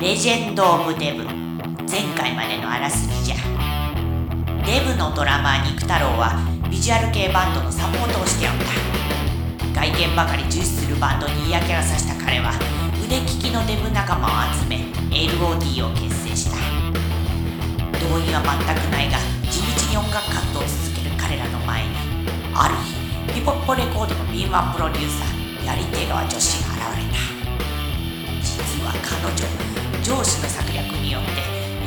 レジェンド・オブ・デブ。前回までのあらすじじゃ。デブのドラマー肉太郎はビジュアル系バンドのサポートをしておった。外見ばかり重視するバンドに嫌気がさした彼は腕利きのデブ仲間を集め LOD を結成した。動員は全くないが地道に音楽活動を続ける彼らの前にある日ヒポッポレコードの敏腕プロデューサーやり手川女子が現れた。実は彼女上司の策略によって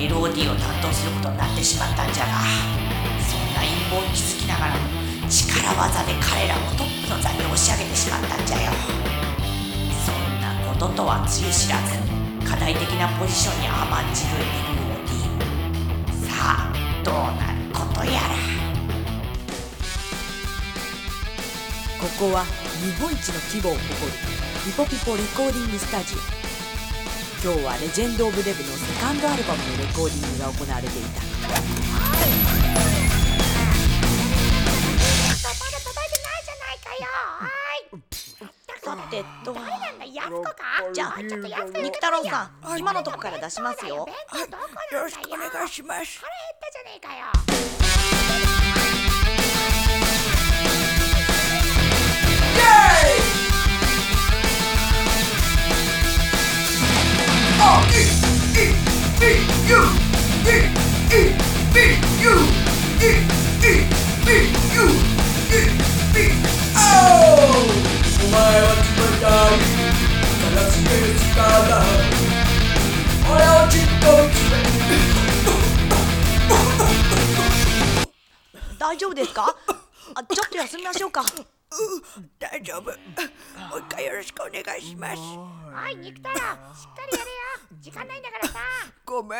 LOD を担当することになってしまったんじゃがそんな陰謀に気づきながらも力技で彼らをトップの座に押し上げてしまったんじゃよ。そんなこととはつゆ知らず課題的なポジションに甘んじる LOD さあどうなることやら。ここは日本一の規模を誇るピポピポレコーディングスタジオ。今日はレジェンド・オブ・デブのセカンドアルバムのレコーディングが行われていた。まだ届いてないじゃないかよ。はい。さてとじゃあちょっとやすこ肉太郎さん今のとこから出しますよ。弁当どこなんだよよろしくお願いします。腹減ったじゃねえかよ大丈夫ですか？あちょっと休みましょうか。大丈夫。もう一回よろしくお願いします。おい肉太郎しっかりやれよ。時間ないんだからさ。ごめん。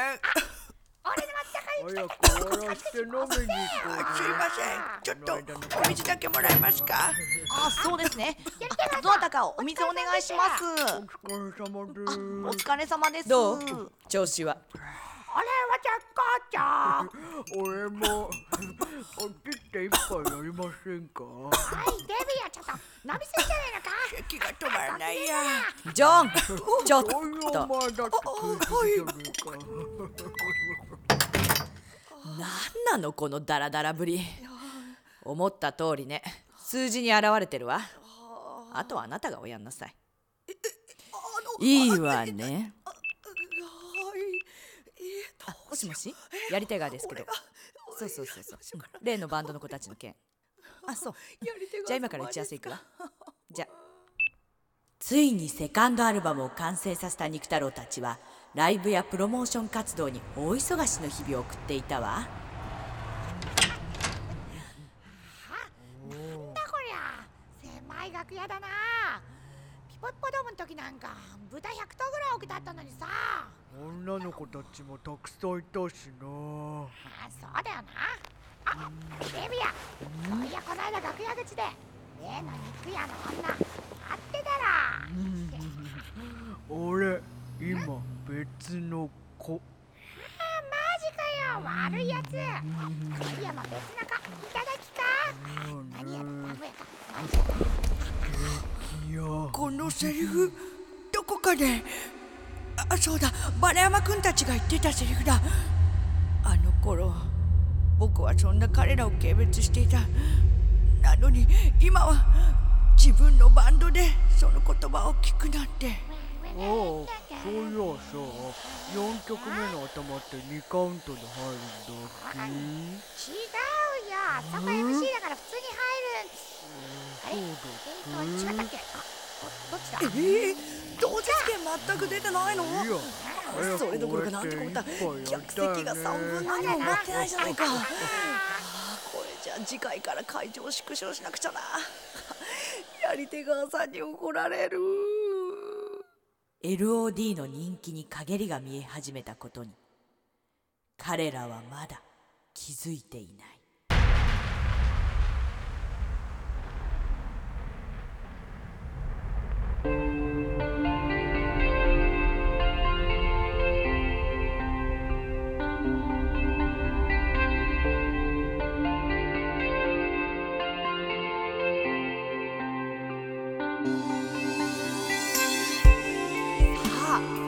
俺のあったかい早く終わらせて飲みすいません。ちょっとお水だけもらえますか？あそうですね。あどなたかお水お願いします。お疲れ様でお疲れ様です。どう？調子は俺はじゃ母ちゃんす俺もお切って一杯やりませんか？おいデビやちょっと。飲みすぎじゃないのか？咳が止まらないや。ジョンちょっおいおと前だって食いなんなのこのダラダラぶり。思った通りね。数字に現れてるわ。あとはあなたがおやんなさい。いいわねあもしもし？やり手がですけど。そうそうそうそう。うん例のバンドの子たちの件。あそう。じゃあ今から打ち合わせ行くわ。じゃあ。ついにセカンドアルバムを完成させた肉太郎たちはライブやプロモーション活動に大忙しの日々を送っていたわ。なんだこりゃ。狭い楽屋だな。ピポッポドームの時なんか豚100頭ぐらい置いてあったのにさ。あ女の子たちもたくさんいたしな。そうだよな。あデビアそういやこの間楽屋口で例の肉屋の女会ってたら俺今別の子あマジかよ悪いやつデビアも別のかいただきか何やら名古屋かいやこのセリフどこかで。あそうだ。バラ山君たちが言ってたセリフだ。あの頃僕はそんな彼らを軽蔑していた。なのに今は自分のバンドでその言葉を聞くなんて。ああそういやさ4曲目の頭って2カウントで入るんだっけ？違うよ。そこ MC だから普通に入るあれ？えーと違っけ？あどどっちだえー、同時事件全く出てないの？それどころかなんてこった客席が3分の2も待ってないじゃないか。あーこれじゃ次回から会場を縮小しなくちゃな。やり手側さんに怒られる。LOD の人気に陰りが見え始めたことに彼らはまだ気づいていない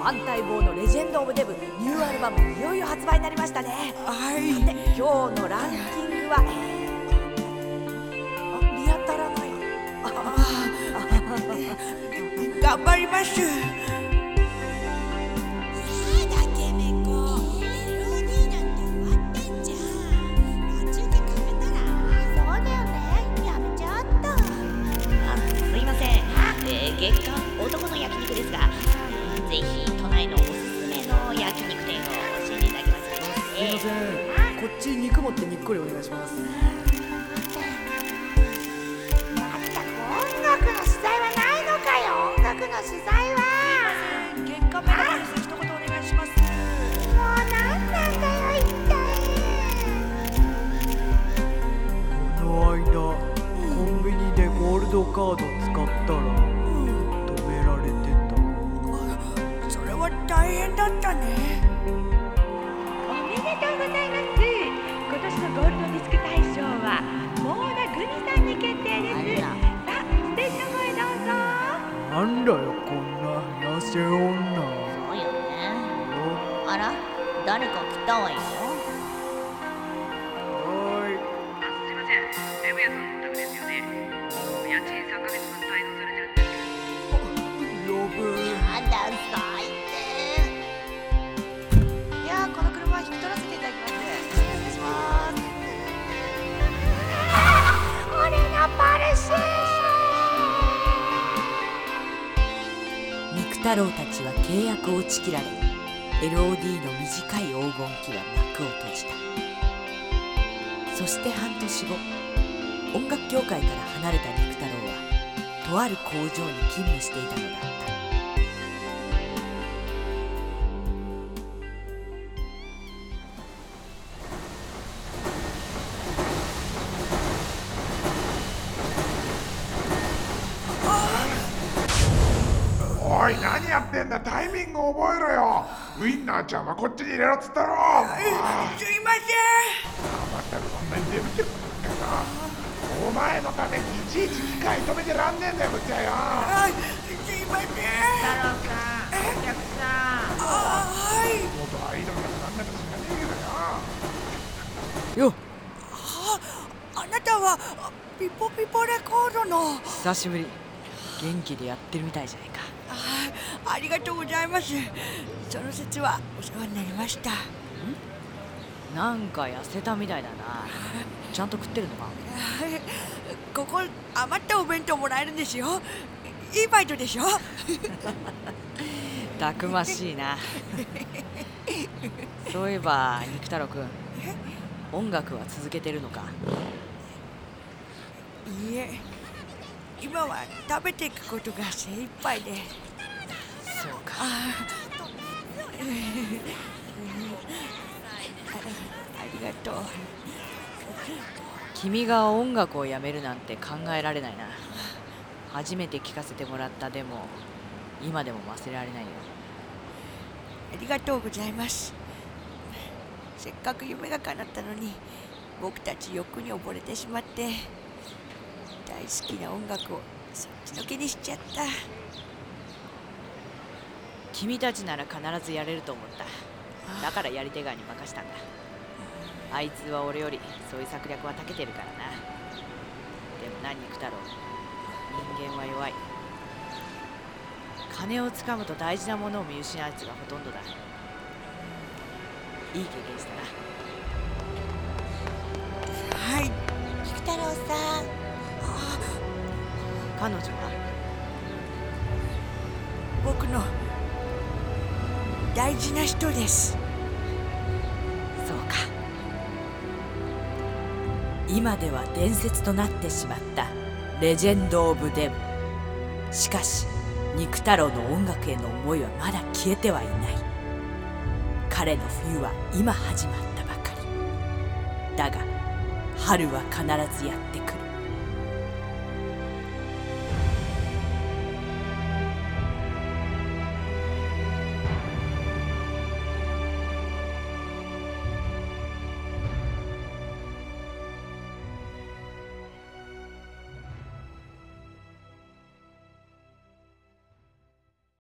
反対棒のレジェンド・オブ・デブニューアルバムいよいよ発売になりましたね。はい。で今日のランキングはあ見当たらない。頑張りますドカード使った。ら止められてたそれは大変だったね女そうよね。あら誰か来たわよ太郎たちは契約を打ち切られ LOD の短い黄金期は幕を閉じた。そして半年後音楽協会から離れた肉太郎はとある工場に勤務していたのだった。おい何やってんだ？タイミング覚えろよ。ウインナーちゃんはこっちに入れろっつったろ。あすいませあ全くそんなにってことだけどお前のためにいちいち機械止めてらんねえんだよぶっちゃよ。すいません太郎さんお客さん。あはい元アイドルだかなん。だか知らねえけどよよああなたはピポピポレコードの。久しぶり。元気でやってるみたいじゃないか。あありがとうございます。その説はお世話になりました。なんか痩せたみたいだな。ちゃんと食ってるのか？ここ余ったお弁当もらえるんですよ。いいバイトでしょ？たくましいな。そういえば肉太郎くん音楽は続けてるのか？いいえ。今は食べていくことが精一杯でそうか。ありがとう。君が音楽をやめるなんて考えられないな。初めて聴かせてもらったでも今でも忘れられないよ。ありがとうございます。せっかく夢が叶ったのに僕たち欲に溺れてしまって大好きな音楽をそっちのけにしちゃった君たちなら必ずやれると思った。だからやり手側に任したんだ。あいつは俺よりそういう策略は長けてるからな。でも何肉太郎人間は弱い。金をつかむと大事なものを見失うやつがほとんどだ。いい経験したな。はい。菊太郎さん。彼女は？僕の大事な人です。そうか。今では伝説となってしまったレジェンド・オブ・デブしかし肉太郎の音楽への思いはまだ消えてはいない。彼の冬は今始まったばかり。だが春は必ずやってくる。